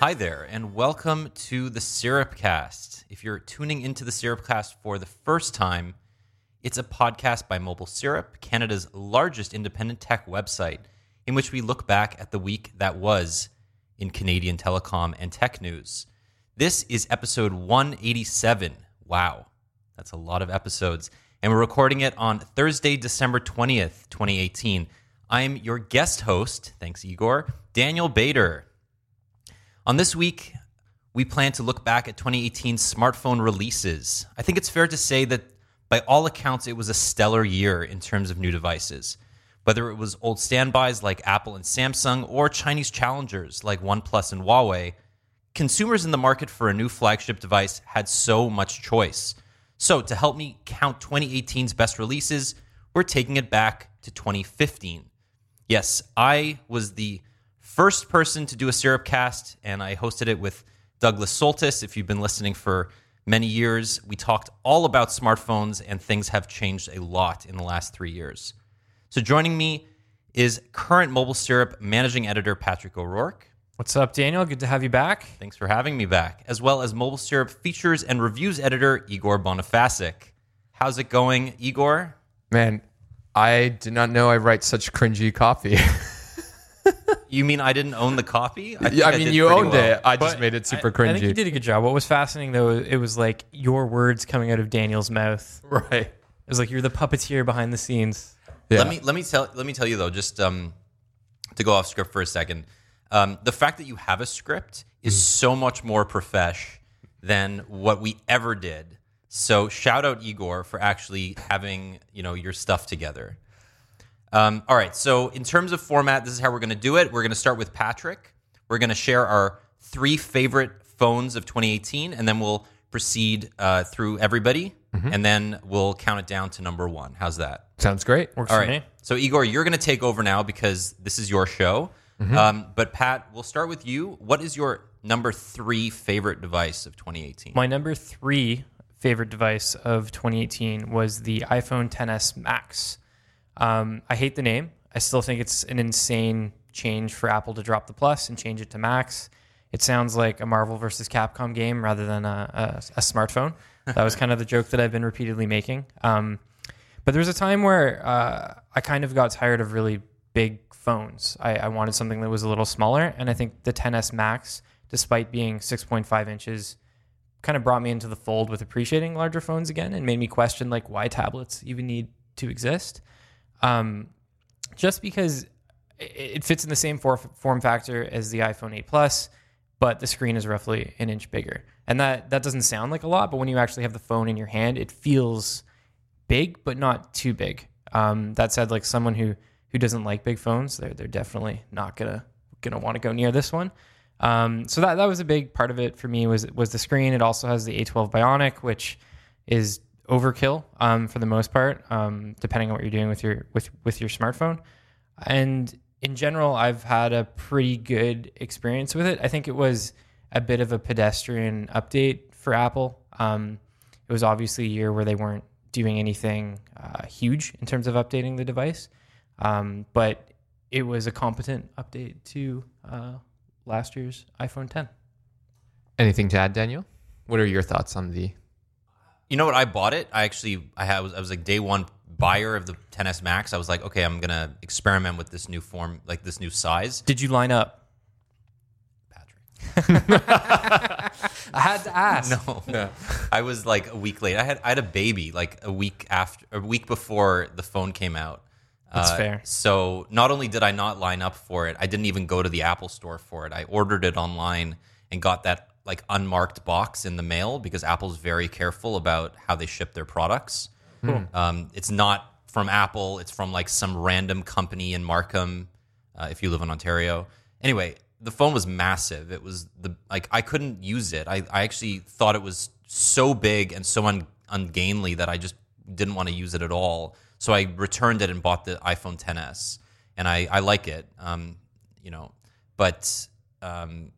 Hi there, and welcome to the Syrupcast. If you're tuning into the Syrupcast for the first time, it's a podcast by Mobile Syrup, Canada's largest independent tech website, in which we look back at the week that was in Canadian telecom and tech news. This is episode 187. Wow, that's a lot of episodes. And we're recording it on Thursday, December 20th, 2018. I'm your guest host, thanks, Igor, Daniel Bader. On this week, we plan to look back at 2018 smartphone releases. I think it's fair to say that by all accounts, it was a stellar year in terms of new devices. Whether it was old standbys like Apple and Samsung or Chinese challengers like OnePlus and Huawei, consumers in the market for a new flagship device had so much choice. So, to help me count 2018's best releases, we're taking it back to 2015. Yes, I was the first person to do a syrup cast, and I hosted it with Douglas Soltys. If you've been listening for many years, we talked all about smartphones, and things have changed a lot in the last three years. So, joining me is current Mobile Syrup managing editor Patrick O'Rourke. What's up, Daniel? Good to have you back. Thanks for having me back, as well as Mobile Syrup features and reviews editor Igor Bonifacic. How's it going, Igor? Man, I did not know I write such cringy copy. You mean I didn't own the copy? I, think I mean, did you pretty owned well. it. I just But made it super I, cringy. I think you did a good job. What was fascinating though, it was like your words coming out of Daniel's mouth. right. It was like you're the puppeteer behind the scenes. Yeah. Let me let me tell let me tell you though, just um, to go off script for a second, um, the fact that you have a script is Mm. so much more profesh than what we ever did. So shout out Igor for actually having you know your stuff together. Um, all right, so in terms of format, this is how we're going to do it. We're going to start with Patrick. We're going to share our three favorite phones of 2018, and then we'll proceed uh, through everybody, Mm-hmm. and then we'll count it down to number one. How's that? Sounds great. Works All for me. So Igor, you're going to take over now because this is your show. Um, but Pat, we'll start with you. What is your number three favorite device of 2018? My number three favorite device of 2018 was the iPhone 10s Max. Um, I hate the name. I still think it's an insane change for Apple to drop the plus and change it to Max. It sounds like a Marvel versus Capcom game rather than a, a, a smartphone. That was kind of the joke that I've been repeatedly making. Um, but there was a time where uh, I kind of got tired of really big phones. I, I wanted something that was a little smaller, and I think the 10s Max, despite being 6.5 inches, kind of brought me into the fold with appreciating larger phones again, and made me question like why tablets even need to exist. Um, just because it it fits in the same form factor as the iPhone 8 Plus, but the screen is roughly an inch bigger. And that that doesn't sound like a lot, but when you actually have the phone in your hand, it feels big, but not too big. Um, that said, like someone who who doesn't like big phones, they're they're definitely not gonna gonna want to go near this one. Um, so that that was a big part of it for me was was the screen. It also has the A12 Bionic, which is overkill um, for the most part, um, depending on what you're doing with your with with your smartphone. And in general, I've had a pretty good experience with it. I think it was a bit of a pedestrian update for Apple. Um, it was obviously a year where they weren't doing anything uh, huge in terms of updating the device, um, but it was a competent update to uh, last year's iPhone 10. Anything to add, Daniel? What are your thoughts on the? You know what? I bought it. I actually, I, had, I was, I was like day one buyer of the 10s Max. I was like, okay, I'm gonna experiment with this new form, like this new size. Did you line up? Patrick, I had to ask. no, I was like a week late. I had, I had a baby like a week after, a week before the phone came out. That's Uh, fair. So not only did I not line up for it, I didn't even go to the Apple store for it. I ordered it online and got that like unmarked box in the mail because Apple's very careful about how they ship their products. Um, it's not from Apple; it's from like some random company in Markham, uh, if you live in Ontario. Anyway, the phone was massive. It was the like I couldn't use it. I, I actually thought it was so big and so un- ungainly that I just didn't want to use it at all. So I returned it and bought the iPhone 10s, and I, I like it. Um, you know, but um,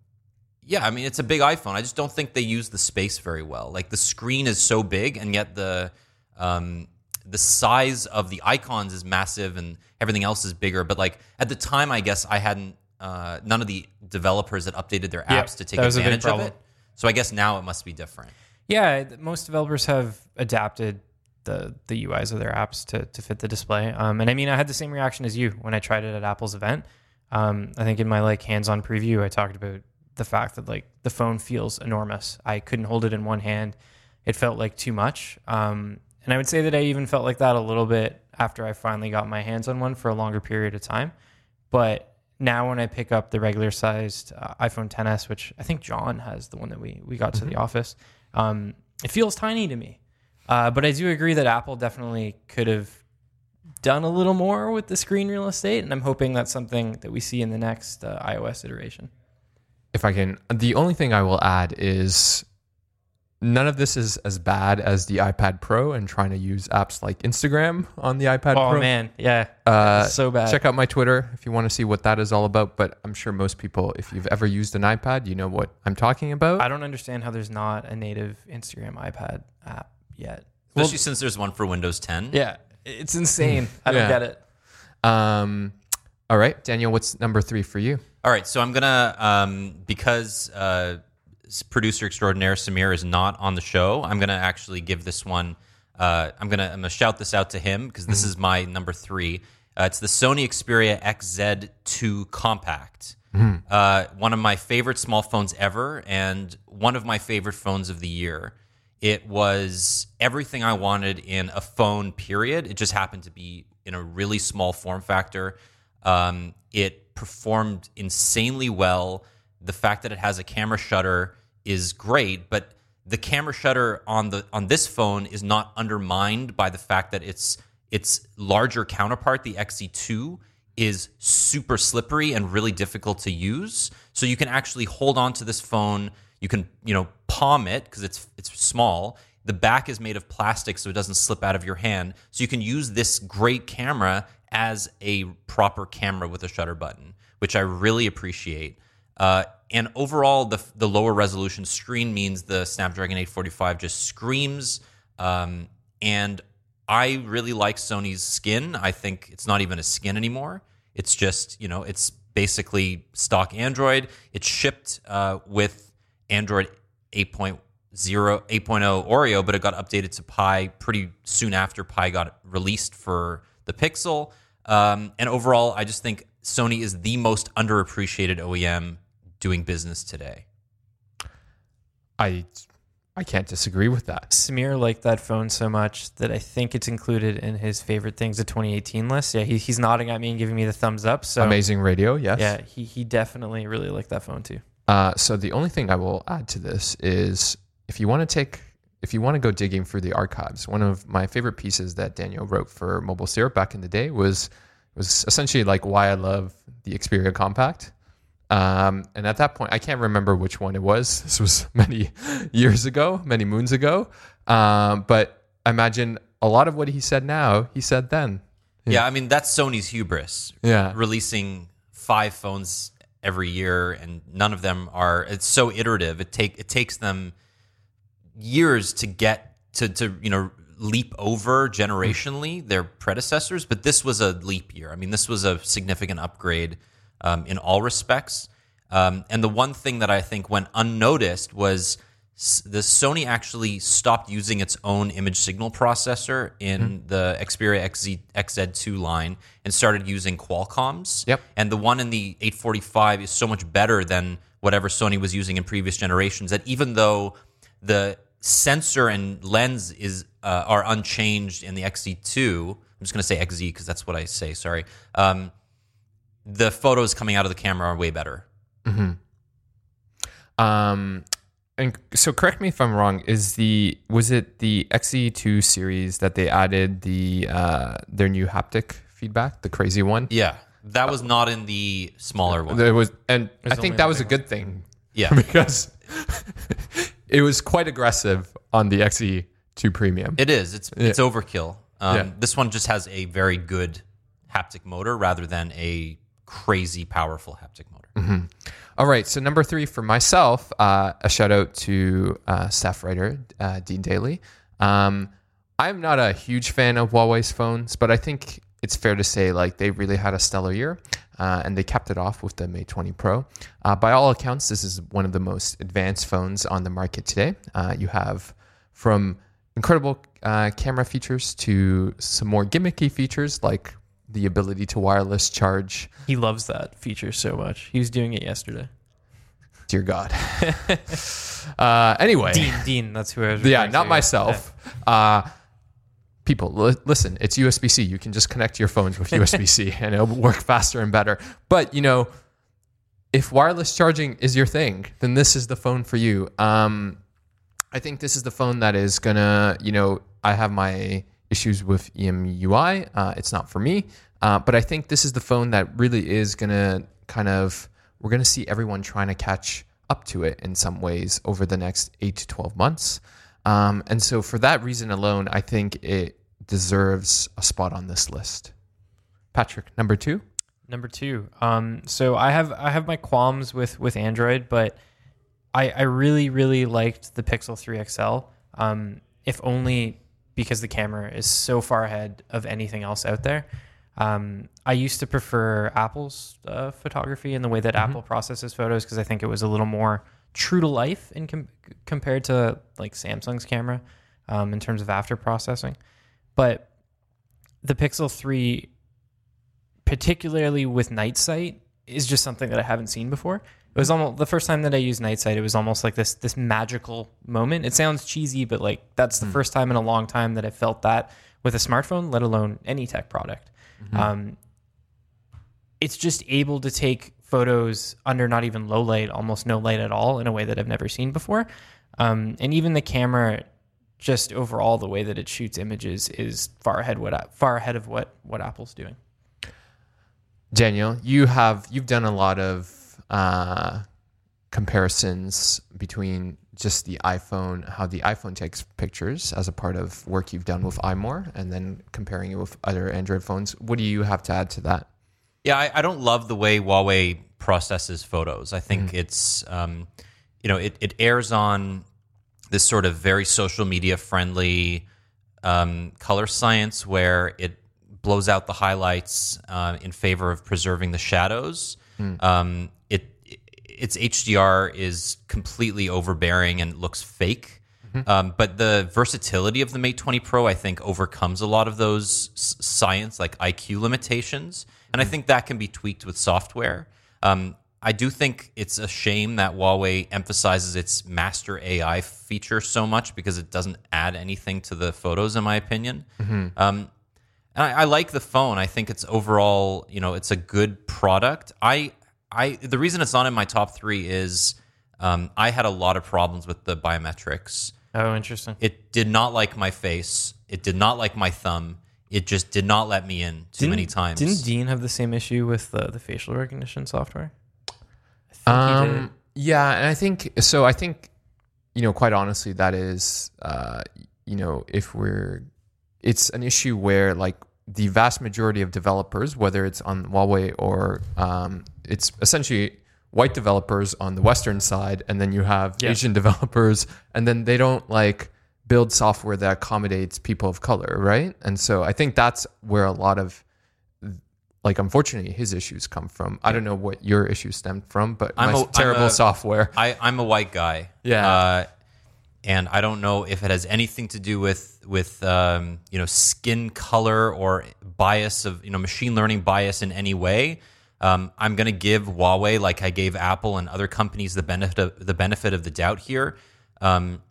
yeah, I mean it's a big iPhone. I just don't think they use the space very well. Like the screen is so big, and yet the um, the size of the icons is massive, and everything else is bigger. But like at the time, I guess I hadn't. Uh, none of the developers had updated their apps to take that was a big advantage of it. So I guess now it must be different. Yeah, most developers have adapted the the UIs of their apps to to fit the display. Um, and I mean, I had the same reaction as you when I tried it at Apple's event. Um, I think in my like hands-on preview, I talked about the fact that like the phone feels enormous. I couldn't hold it in one hand; it felt like too much. Um, and I would say that I even felt like that a little bit after I finally got my hands on one for a longer period of time. But now when I pick up the regular sized uh, iPhone 10s, which I think John has the one that we we got to the office, um, it feels tiny to me. Uh, but I do agree that Apple definitely could have done a little more with the screen real estate, and I'm hoping that's something that we see in the next uh, iOS iteration. If I can, the only thing I will add is none of this is as bad as the iPad Pro and trying to use apps like Instagram on the iPad Oh Pro. man, yeah, Uh, so bad. Check out my Twitter if you want to see what that is all about. But I'm sure most people, if you've ever used an iPad, you know what I'm talking about. I don't understand how there's not a native Instagram iPad app yet. Especially since there's one for Windows 10. Yeah, it's insane. I don't Yeah. get it. Um, all right, Daniel, what's number three for you? All right, so I'm gonna um, because uh, producer extraordinaire Samir is not on the show. I'm gonna actually give this one. Uh, I'm gonna I'm gonna shout this out to him because this is my number three. Uh, it's the Sony Xperia XZ2 Compact. Uh, one of my favorite small phones ever, and one of my favorite phones of the year. It was everything I wanted in a phone, period. It just happened to be in a really small form factor. Um, it performed insanely well. The fact that it has a camera shutter is great, but the camera shutter on the on this phone is not undermined by the fact that its its larger counterpart, the XZ2, is super slippery and really difficult to use. So you can actually hold on to this phone. You can, you know, palm it because it's it's small. The back is made of plastic so it doesn't slip out of your hand. So you can use this great camera as a proper camera with a shutter button, which I really appreciate. Uh, and overall, the the lower resolution screen means the Snapdragon 845 just screams. Um, and I really like Sony's skin. I think it's not even a skin anymore. It's just you know it's basically stock Android. It's shipped uh, with Android 8.0 8.0 Oreo, but it got updated to Pie pretty soon after Pie got released for the Pixel. Um, and overall, I just think Sony is the most underappreciated OEM doing business today. I I can't disagree with that. Samir liked that phone so much that I think it's included in his favorite things of 2018 list. Yeah, he, he's nodding at me and giving me the thumbs up. So Amazing radio, yes. Yeah, he he definitely really liked that phone too. Uh, so the only thing I will add to this is if you want to take if you want to go digging through the archives, one of my favorite pieces that Daniel wrote for Mobile Syrup back in the day was was essentially like why I love the Xperia Compact. Um, and at that point, I can't remember which one it was. This was many years ago, many moons ago. Um, but I imagine a lot of what he said now, he said then. Yeah, I mean that's Sony's hubris. Yeah. releasing five phones every year, and none of them are. It's so iterative. It take it takes them years to get to to you know leap over generationally their predecessors. But this was a leap year. I mean, this was a significant upgrade um, in all respects. Um, and the one thing that I think went unnoticed was the Sony actually stopped using its own image signal processor in the Xperia XZ, XZ2 line and started using Qualcomm's. Yep. And the one in the 845 is so much better than whatever Sony was using in previous generations that even though the sensor and lens is uh, are unchanged in the XZ2, I'm just going to say XZ because that's what I say, sorry. Um, the photos coming out of the camera are way better. Um, and so correct me if I'm wrong. Is the was it the XZ2 series that they added the uh, their new haptic feedback, the crazy one? Yeah. That was not in the smaller one. There was, and I think that was a big good thing. Yeah. because it was quite aggressive on the XZ2 Premium. It is. It's it's overkill. Um, Yeah. This one just has a very good haptic motor rather than a crazy powerful haptic motor. All right, so number three for myself, uh, a shout out to uh, staff writer uh, Dean Daley. Um, I'm not a huge fan of Huawei's phones, but I think it's fair to say like they really had a stellar year, uh, and they kept it off with the Mate 20 Pro. Uh, by all accounts, this is one of the most advanced phones on the market today. Uh, you have from incredible uh, camera features to some more gimmicky features like the ability to wireless charge He loves that feature so much. He was doing it yesterday. Dear God. uh, anyway, Dean, Dean, that's who I was. yeah, not to. myself. People, li- listen, it's USB C. You can just connect your phones with USB C and it'll work faster and better. But, you know, if wireless charging is your thing, then this is the phone for you. Um, I think this is the phone that is gonna, you know, I have my issues with EMUI. Uh, it's not for me, uh, but I think this is the phone that really is gonna kind of. We're gonna see everyone trying to catch up to it in some ways over the next eight to twelve months, um, and so for that reason alone, I think it deserves a spot on this list. Patrick, number two. Number two. Um, so I have I have my qualms with with Android, but I I really really liked the Pixel 3 XL. Um, if only because the camera is so far ahead of anything else out there. Um, I used to prefer Apple's uh, photography and the way that Apple processes photos because I think it was a little more true to life in com- compared to like Samsung's camera um, in terms of after processing. But the Pixel 3 particularly with night sight is just something that I haven't seen before. It was almost the first time that I used night sight. It was almost like this this magical moment. It sounds cheesy, but like that's the first time in a long time that I felt that with a smartphone, let alone any tech product. Um, it's just able to take photos under not even low light, almost no light at all, in a way that I've never seen before. Um, and even the camera, just overall, the way that it shoots images is far ahead what far ahead of what what Apple's doing. Daniel, you have you've done a lot of uh, comparisons between just the iPhone, how the iPhone takes pictures as a part of work you've done with iMore, and then comparing it with other Android phones. What do you have to add to that? Yeah, I, I don't love the way Huawei processes photos. I think it's, um, you know, it, it airs on this sort of very social media friendly um, color science where it blows out the highlights uh, in favor of preserving the shadows. Um, it its HDR is completely overbearing and looks fake. Um, but the versatility of the Mate 20 Pro, I think, overcomes a lot of those science, like IQ limitations. And I think that can be tweaked with software. Um, I do think it's a shame that Huawei emphasizes its master AI feature so much because it doesn't add anything to the photos, in my opinion. Um, and I, I like the phone. I think it's overall, you know, it's a good product. I, I, the reason it's not in my top three is um, I had a lot of problems with the biometrics. Oh, interesting. It did not like my face. It did not like my thumb. It just did not let me in too many times. Didn't Dean have the same issue with the, the facial recognition software? I think he did. Um, yeah, and I think so. I think you know, quite honestly, that is, uh, you know, if we're, it's an issue where like the vast majority of developers, whether it's on Huawei or um, it's essentially white developers on the Western side, and then you have Yeah. Asian developers, and then they don't like build software that accommodates people of color, right? And so I think that's where a lot of like unfortunately his issues come from. I don't know what your issues stemmed from, but I'm my a- I'm terrible a- software. I, I'm a white guy. Yeah. Uh, and I don't know if it has anything to do with with um, you know skin color or bias of you know machine learning bias in any way. Um, I'm going to give Huawei, like I gave Apple and other companies, the benefit of the benefit of the doubt here. Um,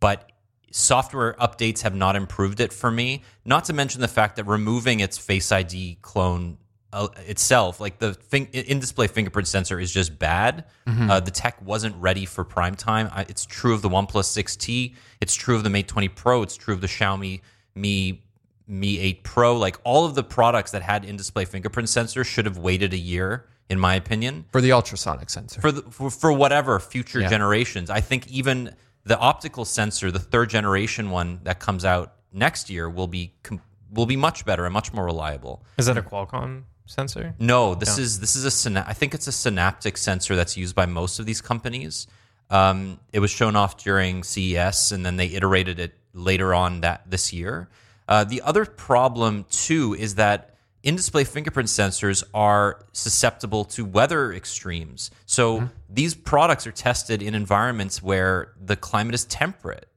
but software updates have not improved it for me. Not to mention the fact that removing its Face ID clone uh, itself, like the fin- in-display fingerprint sensor, is just bad. Uh, the tech wasn't ready for prime time. I, it's true of the OnePlus 6T. It's true of the Mate 20 Pro. It's true of the Xiaomi Mi Mi 8 Pro. Like all of the products that had in-display fingerprint sensor should have waited a year, in my opinion for the ultrasonic sensor. for the, for, for whatever future Yeah. generations. I think even the optical sensor, the third generation one that comes out next year, will be com- will be much better and much more reliable. Is that a Qualcomm sensor? No, this is this is a syna- I think it's a synaptic sensor that's used by most of these companies. Um, it was shown off during CES, and then they iterated it later on that this year. Uh, the other problem too is that in-display fingerprint sensors are susceptible to weather extremes. So these products are tested in environments where the climate is temperate.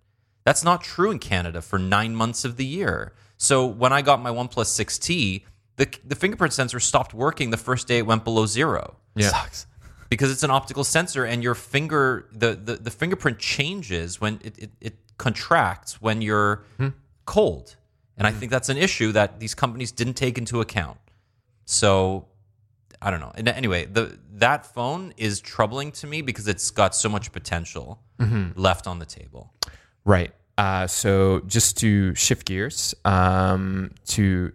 That's not true in Canada for nine months of the year. So when I got my OnePlus 6T, the, the fingerprint sensor stopped working the first day it went below zero Yeah. Sucks. because it's an optical sensor and your finger the, the, the fingerprint changes when it, it, it contracts when you're cold and i think that's an issue that these companies didn't take into account so i don't know and anyway the that phone is troubling to me because it's got so much potential left on the table Right. Uh, so just to shift gears, um, to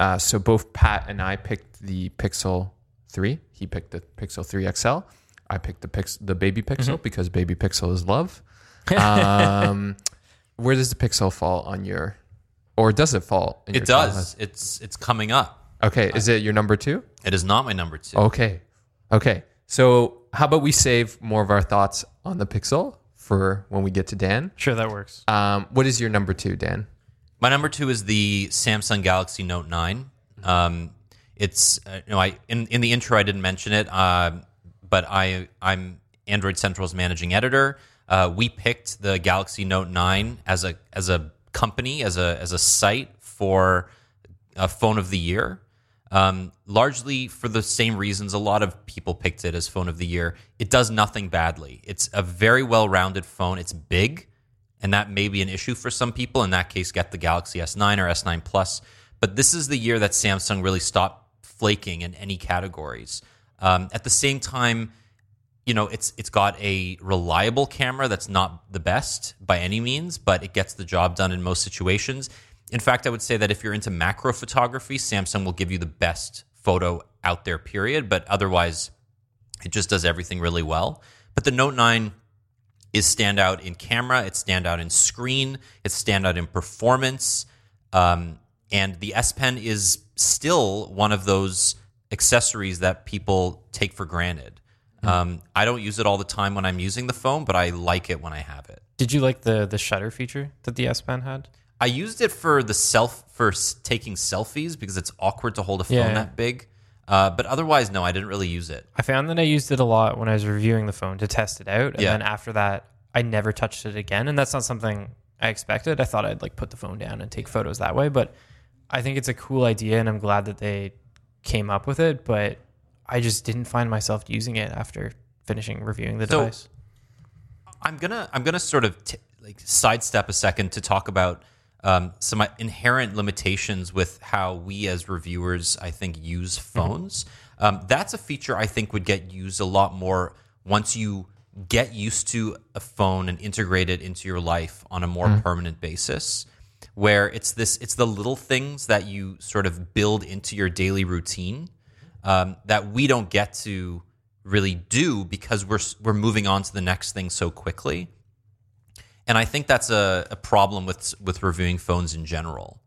uh, so both Pat and I picked the Pixel Three. He picked the Pixel Three XL. I picked the Pix- the Baby Pixel because Baby Pixel is love. Um, where does the Pixel fall on your, or does it fall? In it your top does it's it's coming up? Okay. Is it your number two? it is not my number two Okay. Okay. So how about we save more of our thoughts on the Pixel for when we get to Dan? Sure, that works. Um, what is your number two, Dan? My number two is the Samsung Galaxy Note 9. Um, it's uh, you know I in, in the intro I didn't mention it, uh, but I I'm Android Central's managing editor. Uh, we picked the Galaxy Note 9 as a as a company as a as a site for a phone of the year. Um, largely for the same reasons a lot of people picked it as phone of the year. It does nothing badly. It's a very well rounded phone. It's big and that may be an issue for some people. In that case, get the Galaxy S9 or S9 Plus. But this is the year that Samsung really stopped flaking in any categories. Um, at the same time, you know, it's it's got a reliable camera that's not the best by any means, but it gets the job done in most situations. In fact, I would say that if you're into macro photography, Samsung will give you the best photo out there, period. But otherwise, it just does everything really well. But the Note 9 is standout in camera, it's standout in screen, it's standout in performance. Um, and the S Pen is still one of those accessories that people take for granted. Um, I don't use it all the time when I'm using the phone, but I like it when I have it. Did you like the the shutter feature that the S Pen had? I used it for the self for s- taking selfies because it's awkward to hold a phone Yeah, yeah. that big. Uh, but otherwise, no, I didn't really use it. I found that I used it a lot when I was reviewing the phone to test it out, and Yeah. then after that, I never touched it again. And that's not something I expected. I thought I'd like put the phone down and take photos that way, but I think it's a cool idea, and I'm glad that they came up with it. But I just didn't find myself using it after finishing reviewing the So- device. I'm gonna I'm gonna sort of t- like sidestep a second to talk about um, some inherent limitations with how we as reviewers I think use phones. Um, that's a feature I think would get used a lot more once you get used to a phone and integrate it into your life on a more permanent basis. Where it's this, it's the little things that you sort of build into your daily routine um, that we don't get to really do because we're we're moving on to the next thing so quickly. And I think that's a, a problem with with reviewing phones in general.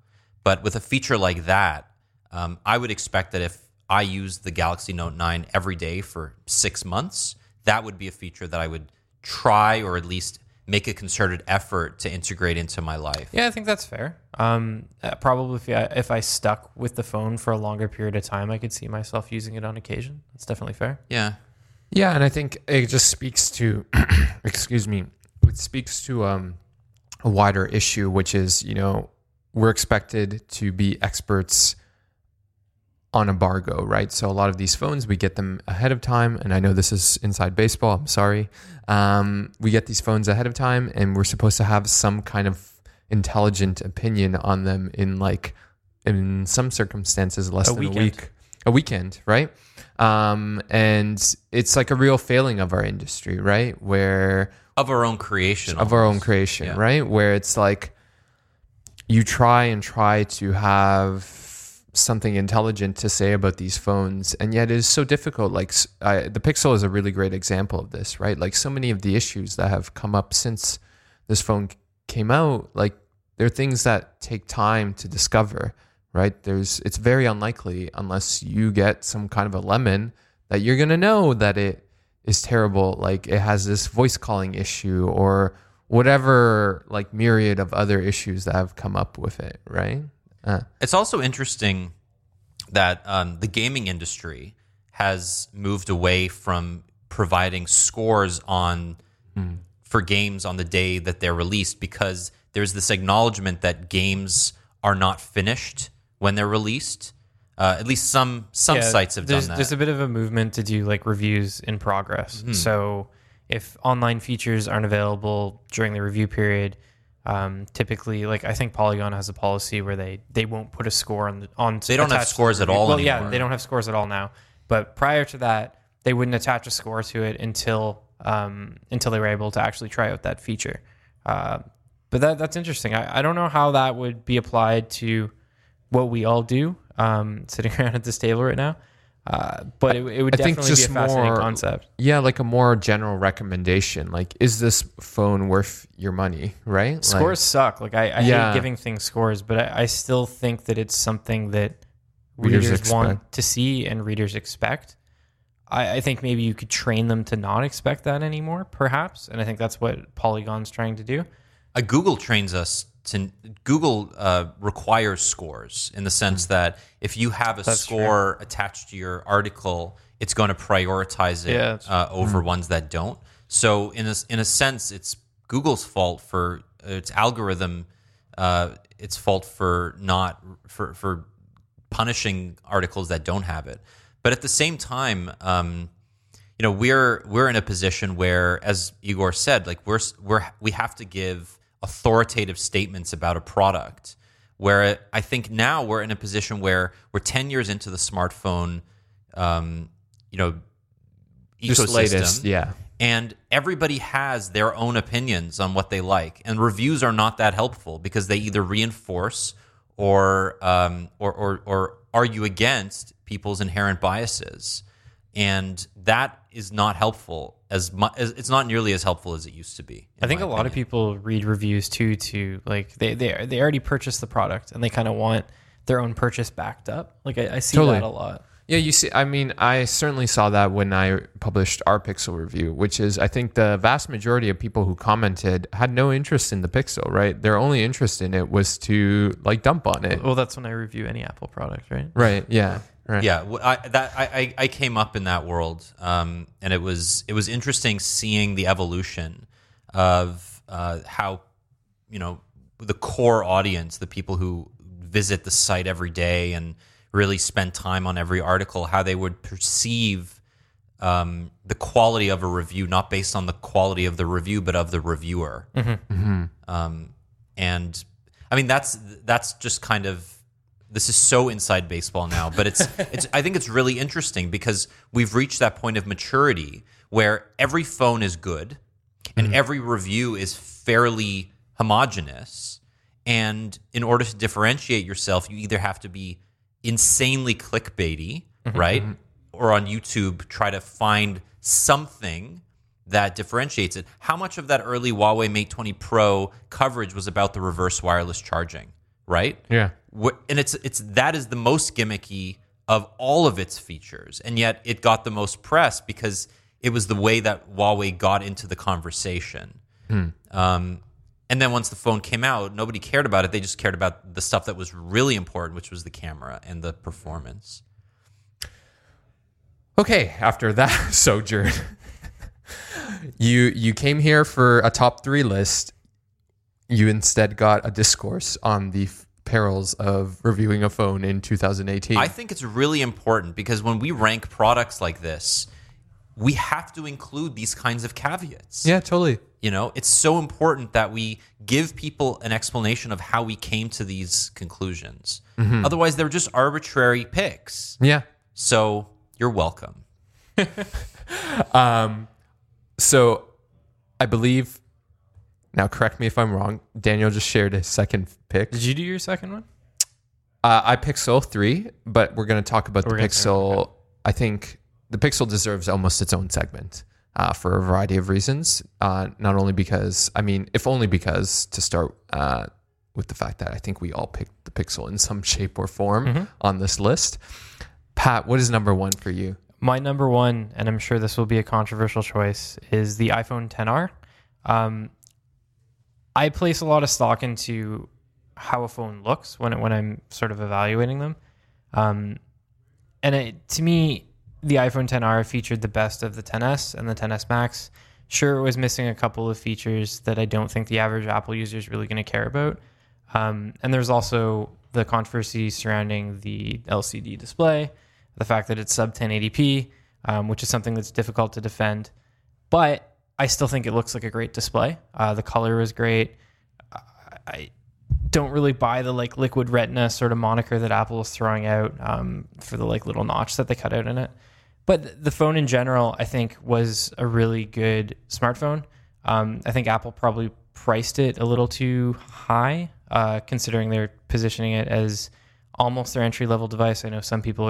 But with a feature like that, um, I would expect that if I used the Galaxy Note 9 every day for six months, that would be a feature that I would try or at least make a concerted effort to integrate into my life. Yeah, I think that's fair. Um, uh, probably if I, if I stuck with the phone for a longer period of time, I could see myself using it on occasion. That's definitely fair. Yeah. Yeah, and I think it just speaks to, excuse me, it speaks to um, a wider issue, which is you know we're expected to be experts on embargo, right? So a lot of these phones, we get them ahead of time, and I know this is inside baseball. I'm sorry. Um, we get these phones ahead of time, and we're supposed to have some kind of intelligent opinion on them in like in some circumstances less A than weekend. a week, a weekend, right? Um, and it's like a real failing of our industry, right? Where Of our own creation. of our own creation, Yeah. right? Where it's like you try and try to have something intelligent to say about these phones, and yet it is so difficult. Like I the Pixel is a really great example of this, right? Like so many of the issues that have come up since this phone came out, like there are things that take time to discover, right? There's it's very unlikely unless you get some kind of a lemon that you're gonna know that it is terrible, like it has this voice calling issue or whatever like myriad of other issues that have come up with it, right? Uh, It's also interesting that um, the gaming industry has moved away from providing scores on for games on the day that they're released because there's this acknowledgement that games are not finished when they're released. Uh, at least some some Yeah, sites have done that. There's a bit of a movement to do like reviews in progress. Mm-hmm. So if online features aren't available during the review period, um, typically, like I think Polygon has a policy where they they won't put a score on the, on. They don't have attached to the scores at all Well, yeah, they don't have scores at all now. But prior to that, they wouldn't attach a score to it until um, until they were able to actually try out that feature. Uh, but that that's interesting. I, I don't know how that would be applied to what we all do um, sitting around at this table right now. Uh, but it, it would I think definitely be a just fascinating more- concept. yeah, like a more general recommendation. Like, is this phone worth your money? Right? Like- Scores suck. Like I, I Yeah. hate giving things scores, but I, I still think that it's something that Readers readers, want to see and readers expect. I, I think maybe you could train them to not expect that anymore, perhaps. And I think that's what Polygon's trying to do. Uh, Google trains us to Google uh, requires scores in the sense that if you have a That's score attached to your article, it's going to prioritize it Yeah, uh, over ones that don't. So in a in a sense, it's Google's fault for uh, its algorithm. Uh, its fault for not for for punishing articles that don't have it. But at the same time, um, you know, we're we're in a position where, as Igor said, like we're we're we have to give authoritative statements about a product. Where I think now we're in a position where we're ten years into the smartphone, um, you know, ecosystem latest, yeah. and everybody has their own opinions on what they like and reviews are not that helpful because they either reinforce or um, or, or or argue against people's inherent biases and that is not helpful as much as it's not nearly as helpful as it used to be I think a lot of people read reviews too to like they they they already purchased the product and they kind of want their own purchase backed up. Like I, I see Totally. that a lot. Yeah, you see, I mean, I certainly saw that when I published our Pixel review, which is, I think, the vast majority of people who commented had no interest in the Pixel, right? Their only interest in it was to like dump on it. Well, that's when I review any Apple product, right? Right. Yeah. Right. yeah I, that I, I I came up in that world um, and it was it was interesting seeing the evolution of uh, how you know the core audience the people who visit the site every day and really spend time on every article how they would perceive um, the quality of a review not based on the quality of the review but of the reviewer. Um, and I mean that's that's just kind of this is so inside baseball now, but it's it's I think it's really interesting because we've reached that point of maturity where every phone is good and mm-hmm. every review is fairly homogenous and in order to differentiate yourself you either have to be insanely clickbaity, mm-hmm, right? Mm-hmm. Or on YouTube try to find something that differentiates it. How much of that early Huawei Mate 20 Pro coverage was about the reverse wireless charging, right? Yeah. And it's it's that is the most gimmicky of all of its features, and yet it got the most press because it was the way that Huawei got into the conversation. Um, and then once the phone came out, nobody cared about it. They just cared about the stuff that was really important, which was the camera and the performance. Okay. After that sojourn, you you came here for a top three list. You instead got a discourse on the f- perils of reviewing a phone in 2018. I think it's really important because when we rank products like this, we have to include these kinds of caveats. yeah, totally. You know, it's so important that we give people an explanation of how we came to these conclusions. Otherwise, they're just arbitrary picks. Yeah. So you're welcome. Um, so I believe now correct me if I'm wrong. Daniel just shared his second pick. Did you do your second one? Uh, I Pixel 3, but we're going to talk about We're the Pixel. I think the Pixel deserves almost its own segment. uh, for a variety of reasons. Uh, not only because, I mean, if only because to start uh, with the fact that I think we all picked the Pixel in some shape or form on this list. Pat, what is number one for you? My number one, and I'm sure this will be a controversial choice, is the iPhone 10R. Um, I place a lot of stock into how a phone looks when when I'm sort of evaluating them, um, and it, to me, the iPhone 10R featured the best of the 10s and the 10s Max. Sure, it was missing a couple of features that I don't think the average Apple user is really going to care about. Um, and there's also the controversy surrounding the LCD display, the fact that it's sub 1080p, um, which is something that's difficult to defend. But I still think it looks like a great display. Uh, the color was great. I don't really buy the like liquid retina sort of moniker that Apple is throwing out um, for the like little notch that they cut out in it. But the phone in general, I think, was a really good smartphone. Um, I think Apple probably priced it a little too high, uh, considering they're positioning it as almost their entry level device. I know some people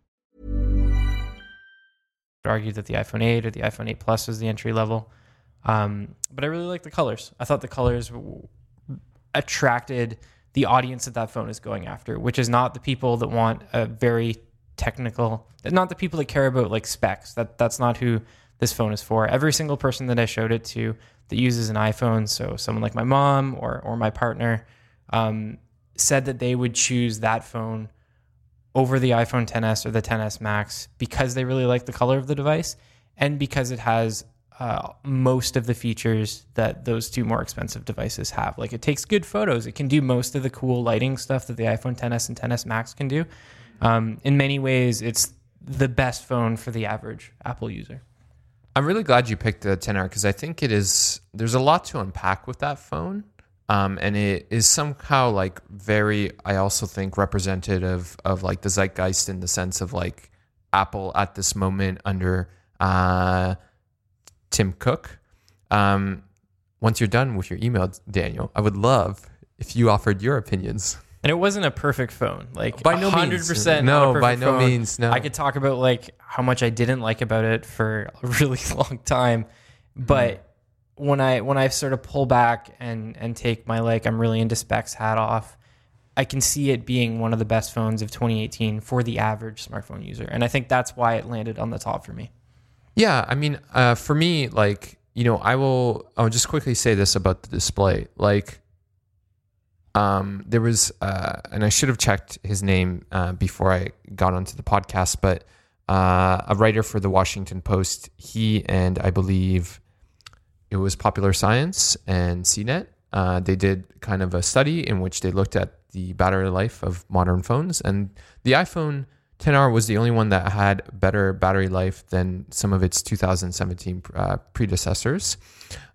Argue that the iPhone 8 or the iPhone 8 Plus was the entry level. Um, but I really like the colors. I thought the colors attracted the audience that that phone is going after, which is not the people that want a very technical, not the people that care about like specs. That that's not who this phone is for. Every single person that I showed it to that uses an iPhone, so someone like my mom or or my partner, um, said that they would choose that phone over the iPhone 10s or the 10s Max because they really like the color of the device and because it has uh, most of the features that those two more expensive devices have. Like it takes good photos, it can do most of the cool lighting stuff that the iPhone 10s and 10s Max can do. Um, in many ways, it's the best phone for the average Apple user. I'm really glad you picked the 10R because I think it is, there's a lot to unpack with that phone. Um, and it is somehow like very, I also think representative of like the zeitgeist in the sense of like Apple at this moment under uh, Tim Cook. Um, once you're done with your email, Daniel, I would love if you offered your opinions. And it wasn't a perfect phone. Like By no means. hundred percent. No, by no means, no. I could talk about like how much I didn't like about it for a really long time, but. When I when I sort of pull back and and take my like I'm really into specs hat off, I can see it being one of the best phones of 2018 for the average smartphone user, and I think that's why it landed on the top for me. Yeah, I mean, uh, for me, like you know, I will. I'll just quickly say this about the display. Like, um, there was, uh, and I should have checked his name uh, before I got onto the podcast, but uh, a writer for the Washington Post, he and I believe it was Popular Science and CNET. Uh, they did kind of a study in which they looked at the battery life of modern phones, and the iPhone 10R was the only one that had better battery life than some of its 2017 uh, predecessors.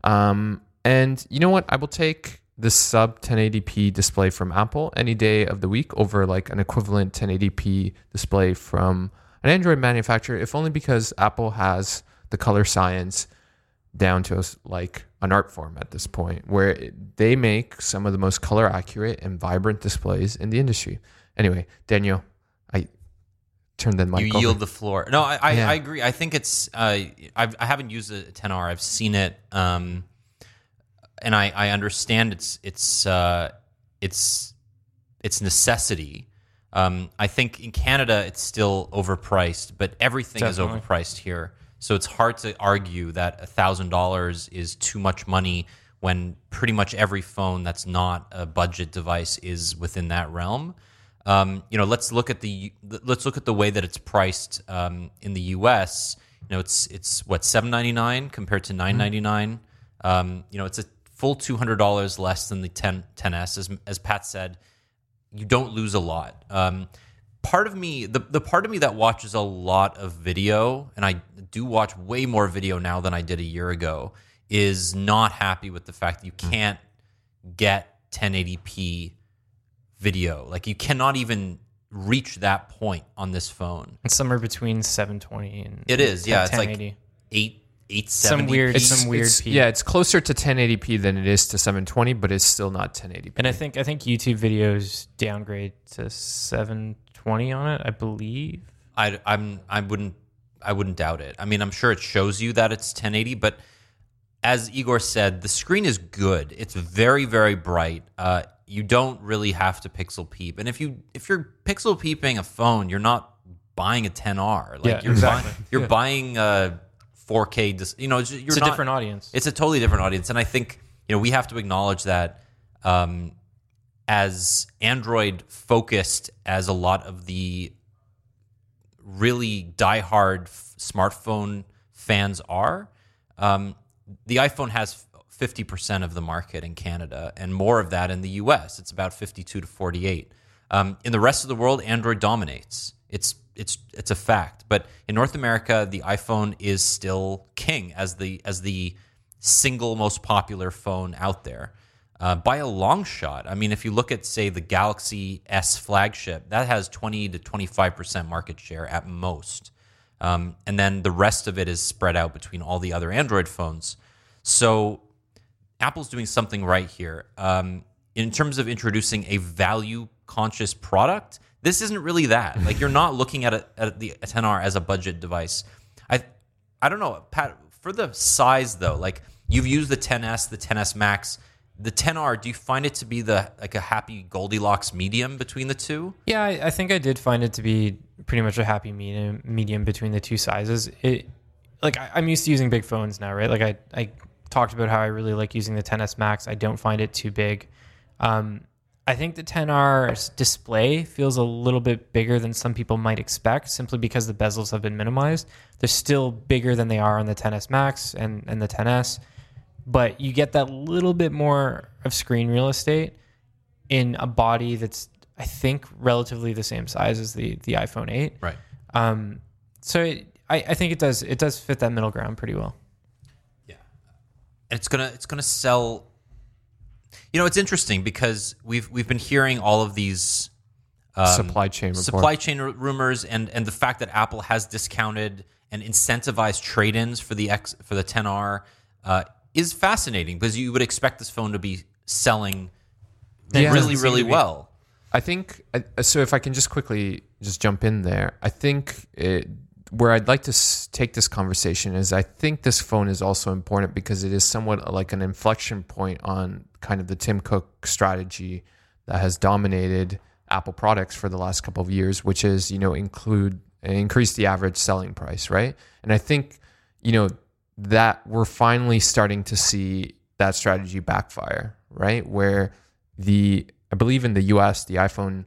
Um, and you know what? I will take the sub 1080p display from Apple any day of the week over like an equivalent 1080p display from an Android manufacturer, if only because Apple has the color science down to like an art form at this point, where it, they make some of the most color accurate and vibrant displays in the industry. Anyway, Daniel, I turned the mic you over. yield the floor. No, I, I, Yeah. I agree. I think it's. Uh, I've, I haven't used a 10R. I've seen it, um, and I, I understand its its uh, its its necessity. Um, I think in Canada it's still overpriced, but everything Definitely. is overpriced here. So it's hard to argue that thousand dollars is too much money when pretty much every phone that's not a budget device is within that realm. Um, you know, let's look at the let's look at the way that it's priced um, in the U.S. You know, it's it's what seven ninety nine compared to nine ninety nine. Um, you know, it's a full two hundred dollars less than the 10, 10s. As as Pat said, you don't lose a lot. Um, part of me the, the part of me that watches a lot of video and i do watch way more video now than i did a year ago is not happy with the fact that you hmm. can't get 1080p video. Like you cannot even reach that point on this phone. It's somewhere between 720 and it is yeah it's like 8 870 Some weird- p. some weird it's- yeah, it's closer to 1080p than it is to 720, but it's still not 1080p. And I think I think YouTube videos downgrade to 720 on it. I believe. I, I'm I wouldn't I wouldn't doubt it. I mean, I'm sure it shows you that it's 1080, but as Igor said, the screen is good. It's very very bright. Uh, you don't really have to pixel peep, and if you if you're pixel peeping a phone, you're not buying a 10R. Like Yeah, you're exactly. buying you're Yeah. buying a 4K. Dis- you know, it's, you're It's a not- different audience. It's a totally different audience, and I think you know we have to acknowledge that um, as Android focused as a lot of the really diehard f- smartphone fans are, um, the iPhone has 50% of the market in Canada and more of that in the US. It's about 52 to 48. Um, in the rest of the world, Android dominates. It's it's it's a fact. But in North America, the iPhone is still king as the as the single most popular phone out there uh, by a long shot. I mean, if you look at say the Galaxy S flagship, that has 20 to 25 percent market share at most, um, and then the rest of it is spread out between all the other Android phones. So Apple's doing something right here. Um, in terms of introducing a value conscious product, this isn't really that. Like you're not looking at, a, at the 10R as a budget device. I I don't know, Pat. For the size though, like you've used the 10s, the 10s Max, the 10R. Do you find it to be the like a happy Goldilocks medium between the two? Yeah, I, I think I did find it to be pretty much a happy medium medium between the two sizes. It like I, I'm used to using big phones now, right? Like I I talked about how I really like using the 10s Max. I don't find it too big. Um, I think the 10R's display feels a little bit bigger than some people might expect, simply because the bezels have been minimized. They're still bigger than they are on the 10s Max and, and the 10s, but you get that little bit more of screen real estate in a body that's I think relatively the same size as the the iPhone 8. Right. Um, so it, I, I think it does it does fit that middle ground pretty well. Yeah, and it's gonna it's gonna sell. You know, it's interesting because we've we've been hearing all of these supply chain report. supply chain r- rumors and and the fact that Apple has discounted and incentivized trade-ins for the X for the 10R uh, is fascinating because you would expect this phone to be selling Yeah. really really be. well. I think uh, so. If I can just quickly just jump in there, I think it, where I'd like to take this conversation is I think this phone is also important because it is somewhat like an inflection point on kind of the Tim Cook strategy that has dominated Apple products for the last couple of years, which is you know include increase the average selling price, right? And I think you know that we're finally starting to see that strategy backfire, right? Where the I believe in the US, the iPhone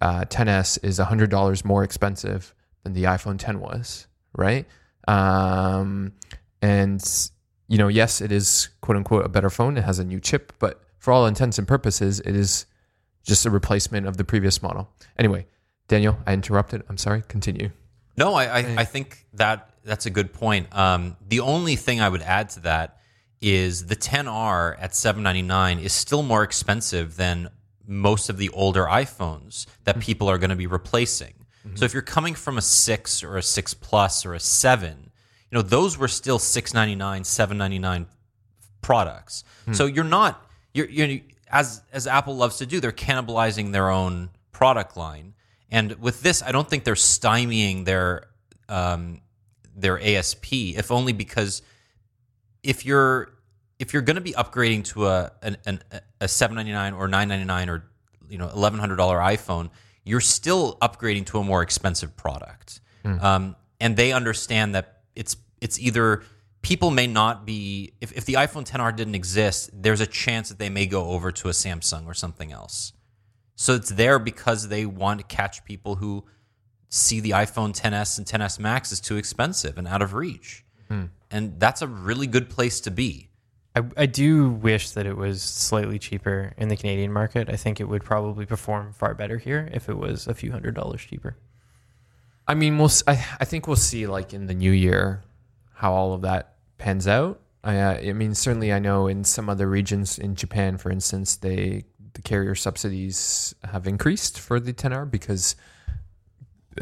uh, 10s is $100 more expensive than the iPhone 10 was, right? Um, and, you know, yes, it is quote unquote a better phone. It has a new chip, but for all intents and purposes, it is just a replacement of the previous model. Anyway, Daniel, I interrupted. I'm sorry. Continue. No, I, I, I think that that's a good point. Um, the only thing I would add to that is the 10R at 799 is still more expensive than most of the older iPhones that people are going to be replacing. So if you're coming from a 6 or a 6 Plus or a 7, you know, those were still 699, 799 products. So you're not you're, you're as as Apple loves to do, they're cannibalizing their own product line. And with this, I don't think they're stymieing their um, their ASP, if only because if you're if you're going to be upgrading to a an, an, a 799 or 999 or you know $1100 iphone you're still upgrading to a more expensive product. Um, and they understand that it's it's either people may not be if, if the iphone 10r didn't exist there's a chance that they may go over to a samsung or something else. So it's there because they want to catch people who see the iphone 10s and 10s max is too expensive and out of reach and that's a really good place to be I, I do wish that it was slightly cheaper in the Canadian market. I think it would probably perform far better here if it was a few hundred dollars cheaper. I mean, we'll. s- I, I think we'll see like in the new year how all of that pans out. I, uh, I mean, certainly, I know in some other regions in Japan, for instance, they the carrier subsidies have increased for the 10R because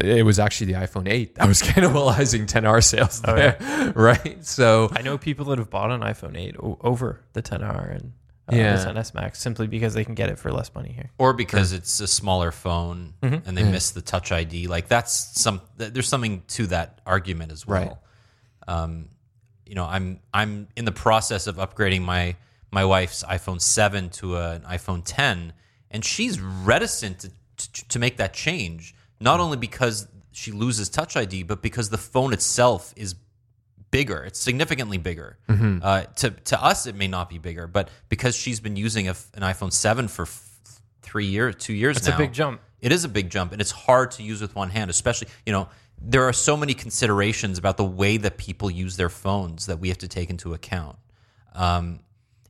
it was actually the iPhone 8 that was cannibalizing 10R sales Oh, there, right? So I know people that have bought an iPhone 8 o- over the 10R and uh, Yeah. the 10s Max simply because they can get it for less money here. or because it's a smaller phone Mm-hmm. and they miss the touch ID. Like that's some th- there's something to that argument as well. Right. Um, you know, I'm I'm in the process of upgrading my my wife's iPhone 7 to a, an iPhone 10, and she's reticent to, to to make that change. Not only because she loses Touch ID, but because the phone itself is bigger. It's significantly bigger. Mm-hmm. Uh, to to us, it may not be bigger, but because she's been using a an iPhone 7 for f- three years, two years It's now, a big jump. It is a big jump, and it's hard to use with one hand, especially you know there are so many considerations about the way that people use their phones that we have to take into account. Um,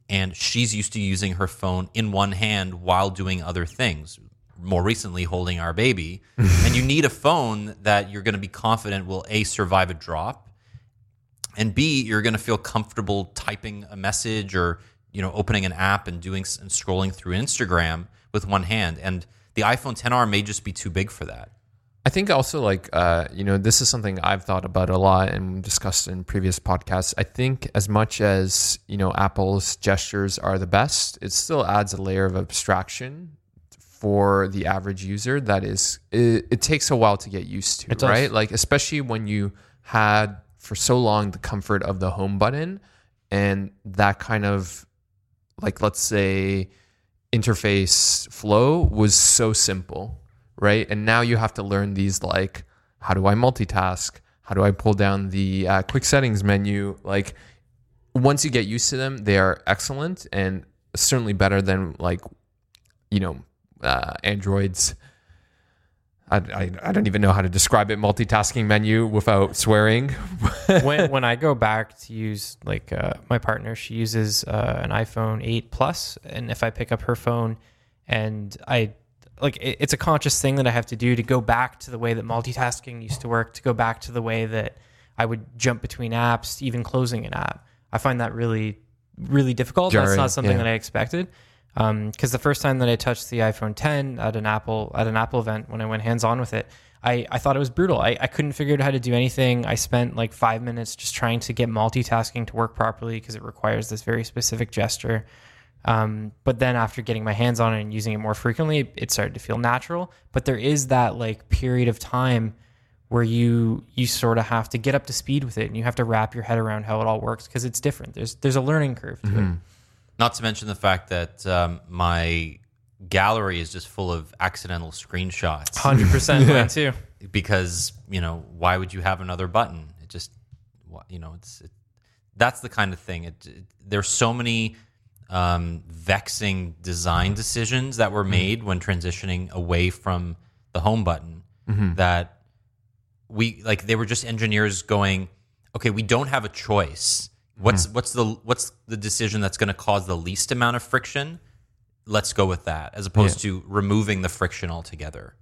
and she's used to using her phone in one hand while doing other things. More recently, holding our baby, and you need a phone that you're going to be confident will a survive a drop, and b you're going to feel comfortable typing a message or you know opening an app and doing and scrolling through Instagram with one hand. And the iPhone 10R may just be too big for that. I think also like uh, you know this is something I've thought about a lot and discussed in previous podcasts. I think as much as you know Apple's gestures are the best, it still adds a layer of abstraction for the average user that is it, it takes a while to get used to, right? Like especially when you had for so long the comfort of the home button and that kind of like let's say interface flow was so simple, right? And now you have to learn these like how do I multitask? How do I pull down the uh, quick settings menu? Like once you get used to them, they are excellent and certainly better than like you know uh, Android's. I, I, I don't even know how to describe it multitasking menu without swearing. when when I go back to use like uh, my partner, she uses uh, an iPhone 8 Plus, and if I pick up her phone, and I like it, it's a conscious thing that I have to do to go back to the way that multitasking used to work, to go back to the way that I would jump between apps, even closing an app. I find that really really difficult. That's not something yeah. that I expected. Because the first time that I touched the iPhone 10 at an Apple at an Apple event when I went hands on with it, I, I thought it was brutal. I, I couldn't figure out how to do anything. I spent like five minutes just trying to get multitasking to work properly because it requires this very specific gesture. Um, but then after getting my hands on it and using it more frequently, it, started to feel natural. But there is that like period of time where you you sort of have to get up to speed with it and you have to wrap your head around how it all works because it's different. There's there's a learning curve to it. Not to mention the fact that um, my gallery is just full of accidental screenshots. Hundred percent mine too. because you know why would you have another button? It just you know it's it, that's the kind of thing. It, it there's so many um, vexing design decisions that were made when transitioning away from the home button that we like they were just engineers going okay we don't have a choice what's what's the what's the decision that's going to cause the least amount of friction let's go with that as opposed to removing the friction altogether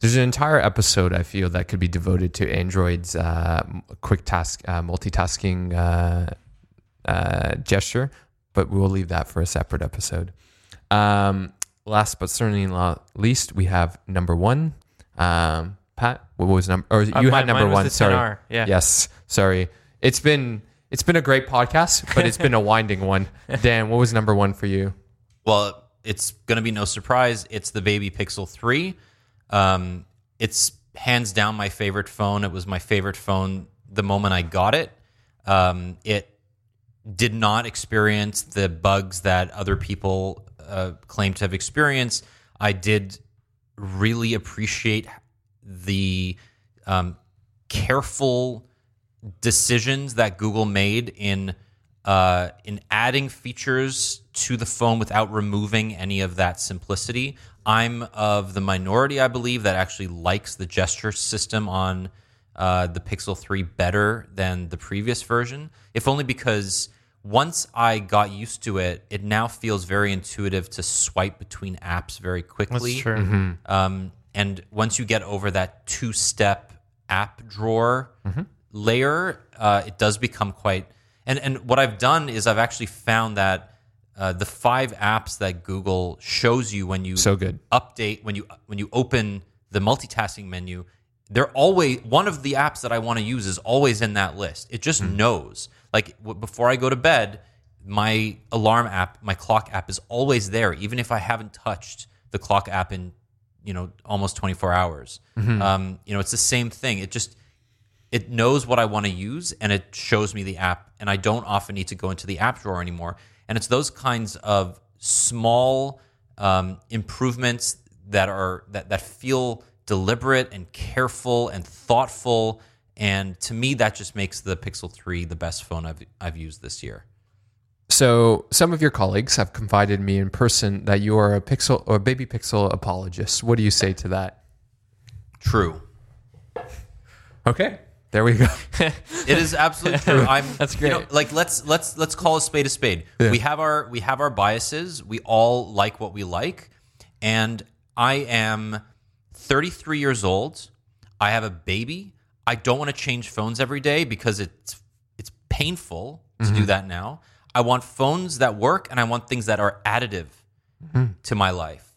There's an entire episode I feel that could be devoted to Android's uh, quick task uh, multitasking uh, uh, gesture, but we'll leave that for a separate episode. Um, last but certainly not least, we have number one. Um, Pat, what was number? Or you Uh, had mine- number mine was one. the sorry. 10R, yeah. Yes. Sorry. It's been it's been a great podcast, but it's been a winding one. Dan, what was number one for you? Well, it's going to be no surprise. It's the Baby Pixel 3. Um, it's hands down my favorite phone. It was my favorite phone the moment I got it. Um, it did not experience the bugs that other people uh, claim to have experienced. I did really appreciate the um, careful decisions that Google made in uh, in adding features to the phone without removing any of that simplicity. I'm of the minority, I believe, that actually likes the gesture system on uh, the Pixel 3 better than the previous version, if only because once I got used to it, it now feels very intuitive to swipe between apps very quickly. That's true. Um, and once you get over that two step app drawer layer, uh, it does become quite. And, and what I've done is I've actually found that uh, the five apps that Google shows you when you So good. update when you when you open the multitasking menu, they're always one of the apps that I want to use is always in that list. It just knows. Like w- before I go to bed, my alarm app, my clock app is always there, even if I haven't touched the clock app in you know almost 24 hours. Um, you know, it's the same thing. It just it knows what I want to use and it shows me the app, and I don't often need to go into the app drawer anymore. And it's those kinds of small um, improvements that are that that feel deliberate and careful and thoughtful. And to me, that just makes the Pixel 3 the best phone I've I've used this year. So some of your colleagues have confided me in person that you are a pixel or baby pixel apologist. What do you say to that? True. Okay, there we go. It is absolutely true. I'm That's great. you know, like let's let's let's call a spade a spade. We have our we have our biases. We all like what we like, and I am 33 years old. I have a baby. I don't want to change phones every day because it's it's painful to do mm-hmm. that now. I want phones that work, and I want things that are additive mm-hmm. to my life.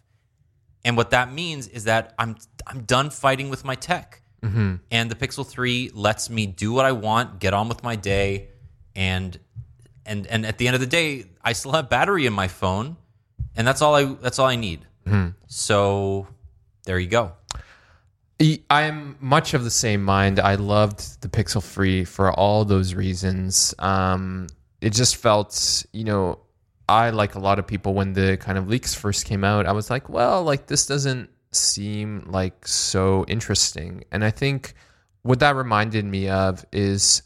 And what that means is that I'm I'm done fighting with my tech. And the Pixel 3 lets me do what I want, get on with my day, and and and at the end of the day, I still have battery in my phone, and that's all I that's all I need. So there you go. I'm much of the same mind. I loved the Pixel 3 for all those reasons. Um, it just felt, you know, I like a lot of people when the kind of leaks first came out, I was like, well, like this doesn't seem like so interesting. And I think what that reminded me of is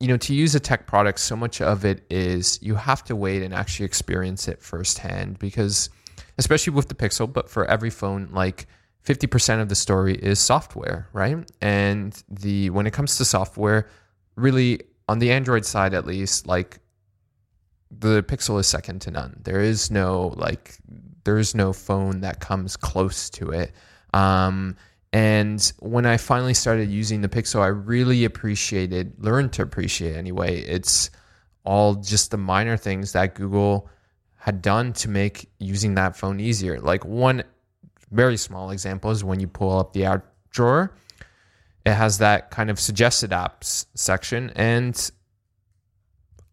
you know, to use a tech product, so much of it is you have to wait and actually experience it firsthand because, especially with the Pixel, but for every phone, like 50% of the story is software, right? And the when it comes to software, really on the Android side at least, like the Pixel is second to none. There is no like there is no phone that comes close to it. Um, and when I finally started using the Pixel, I really appreciated, learned to appreciate anyway. It's all just the minor things that Google had done to make using that phone easier. Like one very small example is when you pull up the app drawer, it has that kind of suggested apps section. And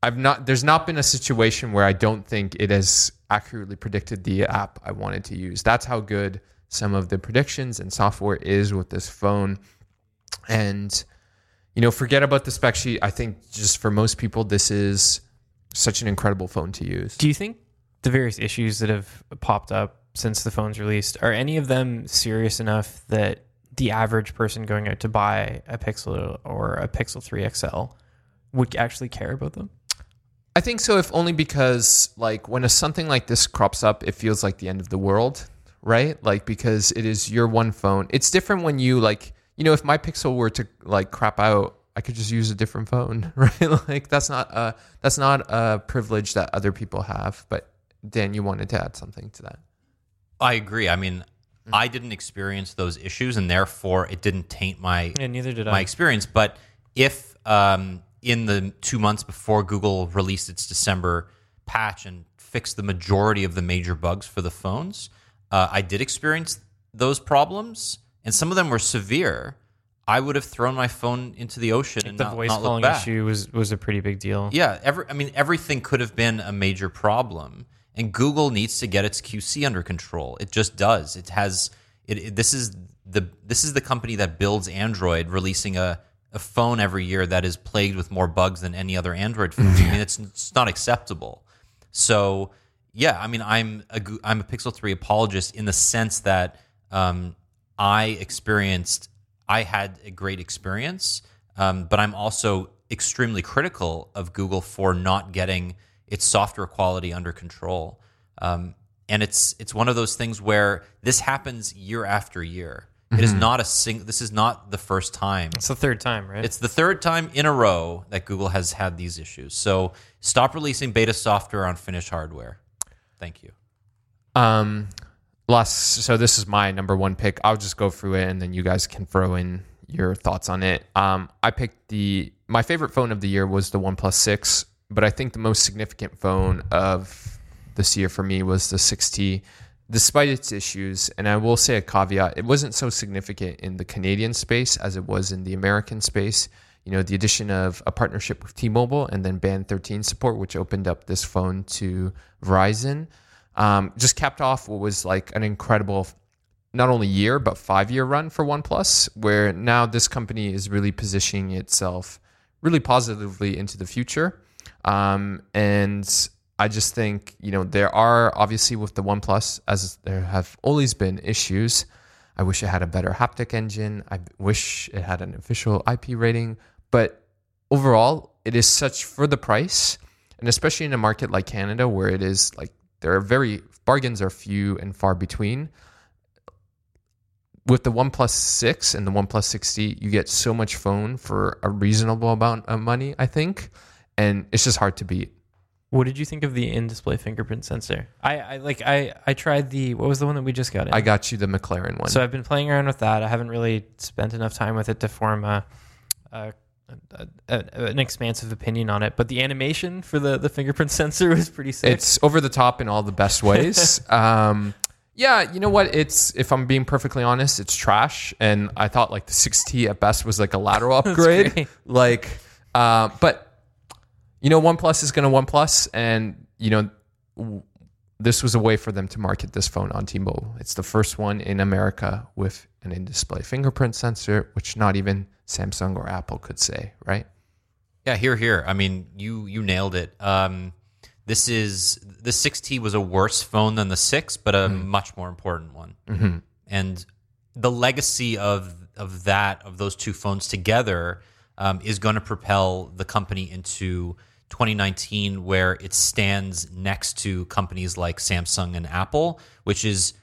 I've not, there's not been a situation where I don't think it has accurately predicted the app I wanted to use. That's how good some of the predictions and software is with this phone. And, you know, forget about the spec sheet. I think just for most people, this is such an incredible phone to use. Do you think the various issues that have popped up since the phone's released are any of them serious enough that the average person going out to buy a Pixel or a Pixel 3 XL would actually care about them? I think so, if only because like when a, something like this crops up, it feels like the end of the world, right? Like because it is your one phone. It's different when you like, you know, if my Pixel were to like crap out, I could just use a different phone, right? like that's not a that's not a privilege that other people have. But Dan, you wanted to add something to that. I agree. I mean, I didn't experience those issues, and therefore it didn't taint my Yeah, neither did my I. experience. But if um, in the two months before Google released its December patch and fixed the majority of the major bugs for the phones, uh, I did experience those problems, and some of them were severe. I would have thrown my phone into the ocean and the not, voice not calling back. issue was was a pretty big deal. Yeah, every I mean everything could have been a major problem, and Google needs to get its QC under control. It just does. It has it, it- this is the this is the company that builds Android releasing a a phone every year that is plagued with more bugs than any other Android phone. I mean, it's it's not acceptable. So yeah, I mean, I'm a I'm a Pixel Three apologist in the sense that um, I experienced I had a great experience, um, but I'm also extremely critical of Google for not getting its software quality under control. Um, and it's it's one of those things where this happens year after year. It is not a sing. This is not the first time. It's the third time, right? It's the third time in a row that Google has had these issues. So stop releasing beta software on finished hardware. Thank you. Um, last, so this is my number one pick. I'll just go through it, and then you guys can throw in your thoughts on it. Um, I picked the my favorite phone of the year was the OnePlus Six, but I think the most significant phone of this year for me was the 6T. Despite its issues, and I will say a caveat, it wasn't so significant in the Canadian space as it was in the American space. You know, the addition of a partnership with T-Mobile and then Band 13 support, which opened up this phone to Verizon, um, just capped off what was like an incredible not only year but five year run for OnePlus, where now this company is really positioning itself really positively into the future. Um, and I just think you know there are obviously with the OnePlus as there have always been issues. I wish it had a better haptic engine. I wish it had an official IP rating, but overall, it is such for the price, and especially in a market like Canada where it is like there are very bargains are few and far between with the OnePlus 6 and the OnePlus 6T, you get so much phone for a reasonable amount of money, I think, and it's just hard to beat. What did you think of the in-display fingerprint sensor? I, I like I I tried the what was the one that we just got in? I got you the McLaren one. So I've been playing around with that. I haven't really spent enough time with it to form a, a, a, a an expansive opinion on it. But the animation for the the fingerprint sensor was pretty sick. it's over the top in all the best ways. um, yeah, you know what? It's if I'm being perfectly honest, it's trash. And I thought like the 6T at best was like a lateral upgrade. like, uh, but you know, OnePlus is going to OnePlus, and you know, this was a way for them to market this phone on T-Mobile. It's the first one in America with an in-display fingerprint sensor, which not even Samsung or Apple could say, right? Yeah, here, here. I mean, you you nailed it. Um, this is the 6T was a worse phone than the 6, but a much more important one. And the legacy of of that of those two phones together um, is going to propel the company into 2019, where it stands next to companies like Samsung and Apple, which is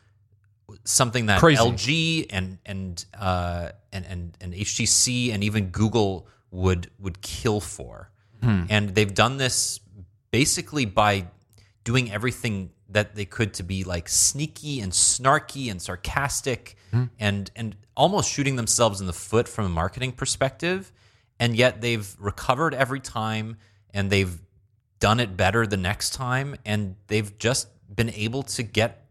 something that Crazy. LG and and uh, and and and HTC and even Google would would kill for. And they've done this basically by doing everything that they could to be like sneaky and snarky and sarcastic and and almost shooting themselves in the foot from a marketing perspective and yet they've recovered every time and they've done it better the next time and they've just been able to get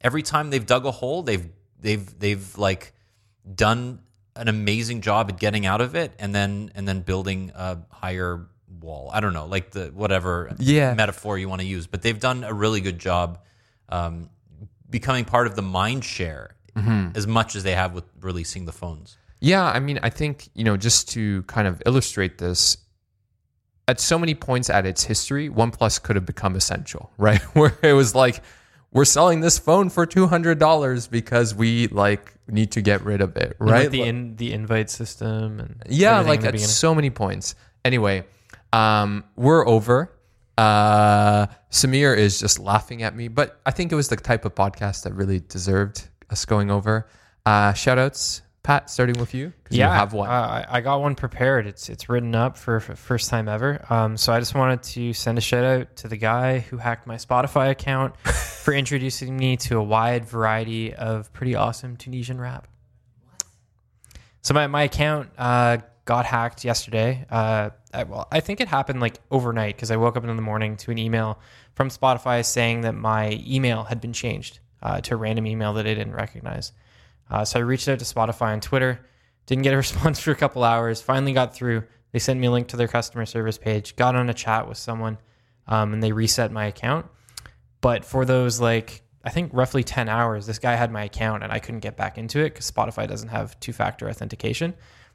every time they've dug a hole they've they've they've like done an amazing job at getting out of it and then and then building a higher wall. I don't know like the whatever Yeah. metaphor you want to use but they've done a really good job um, becoming part of the mind share as much as they have with releasing the phones. Yeah, I mean, I think, you know, just to kind of illustrate this, at so many points at its history, OnePlus could have become essential, right? Where it was like, we're selling this phone for $200 because we like need to get rid of it, And, like, right? the in, the invite system and yeah, like at so many points. Anyway, um, we're over. Uh, Samir is just laughing at me, but I think it was the type of podcast that really deserved us going over. Uh, shout outs, Pat, starting with you. 'cause yeah, You have one. Uh, I I got one prepared. It's it's written up for, for first time ever. Um, so I just wanted to send a shout out to the guy who hacked my Spotify account for introducing me to a wide variety of pretty awesome Tunisian rap. So my my account uh, got hacked yesterday. Uh, I, well, I think it happened like overnight because I woke up in the morning to an email from Spotify saying that my email had been changed uh, to a random email that I didn't recognize. Uh, so I reached out to Spotify on Twitter, didn't get a response for a couple hours. Finally got through. They sent me a link to their customer service page. Got on a chat with someone, um, and they reset my account. But for those like I think roughly ten hours, this guy had my account, and I couldn't get back into it because Spotify doesn't have two-factor authentication.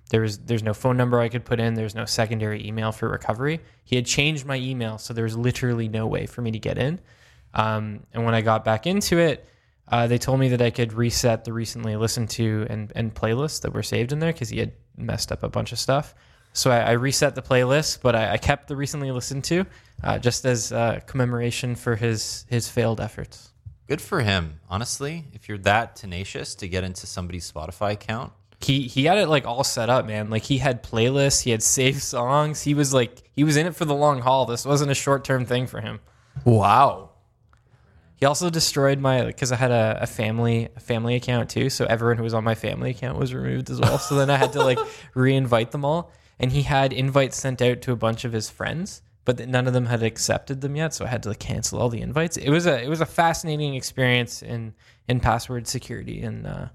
There was there's no phone number I could put in. There's no secondary email for recovery. He had changed my email, so there was literally no way for me to get in. Um, and when I got back into it, uh, they told me that I could reset the recently listened to and, and playlists that were saved in there because he had messed up a bunch of stuff. So I, I reset the playlist, but I, I kept the recently listened to uh, just as uh, commemoration for his his failed efforts. Good for him, honestly. If you're that tenacious to get into somebody's Spotify account, He he had it like all set up, man. Like he had playlists, he had saved songs. He was like he was in it for the long haul. This wasn't a short term thing for him. Wow. He also destroyed my because I had a, a family a family account too. So everyone who was on my family account was removed as well. So then I had to like re-invite them all. And he had invites sent out to a bunch of his friends, but none of them had accepted them yet. So I had to like, cancel all the invites. It was a it was a fascinating experience in in password security and uh,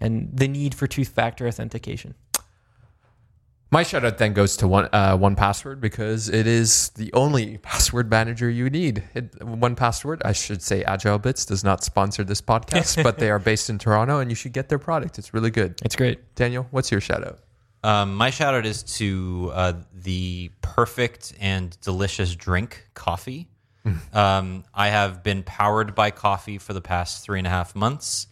and the need for two factor authentication. My shout out then goes to one uh, one password because it is the only password manager you need. It, one password, I should say, AgileBits does not sponsor this podcast, but they are based in Toronto, and you should get their product. It's really good. It's great. Daniel, what's your shout out? um, my shout out is to uh, the perfect and delicious drink, coffee. um, I have been powered by coffee for the past three and a half months.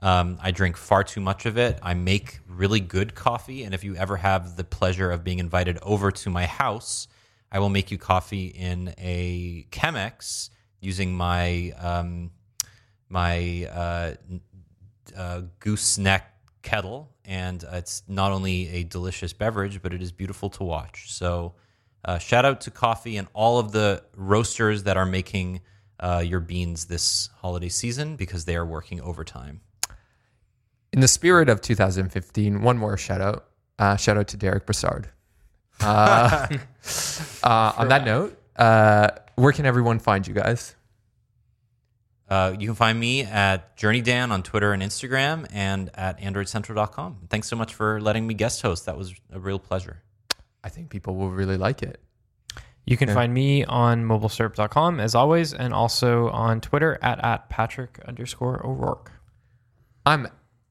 Um, I drink far too much of it. I make really good coffee, and if you ever have the pleasure of being invited over to my house, I will make you coffee in a Chemex using my um, my uh, uh, gooseneck kettle, and it's not only a delicious beverage, but it is beautiful to watch. So, uh, shout out to coffee and all of the roasters that are making uh, your beans this holiday season because they are working overtime. In the spirit of 2015, one more shout out. Uh, shout out to Derek Brassard. Uh, uh, on that note, uh, where can everyone find you guys? Uh, you can find me at Journey Dan on Twitter and Instagram and at AndroidCentral.com. Thanks so much for letting me guest host. That was a real pleasure. I think people will really like it. You can Yeah. find me on mobilesyrup.com as always, and also on Twitter at, at Patrick underscore O'Rourke. I'm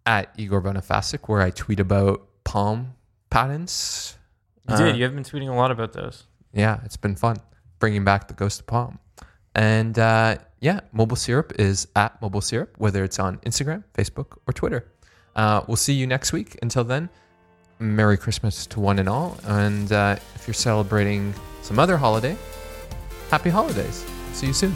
at Igor Bonifacic, where I tweet about Palm patents. You Uh, did. You have been tweeting a lot about those. Yeah, it's been fun bringing back the Ghost of Palm. And uh, yeah, Mobile Syrup is at Mobile Syrup, whether it's on Instagram, Facebook, or Twitter. Uh, we'll see you next week. Until then, Merry Christmas to one and all. And uh, if you're celebrating some other holiday, happy holidays. See you soon.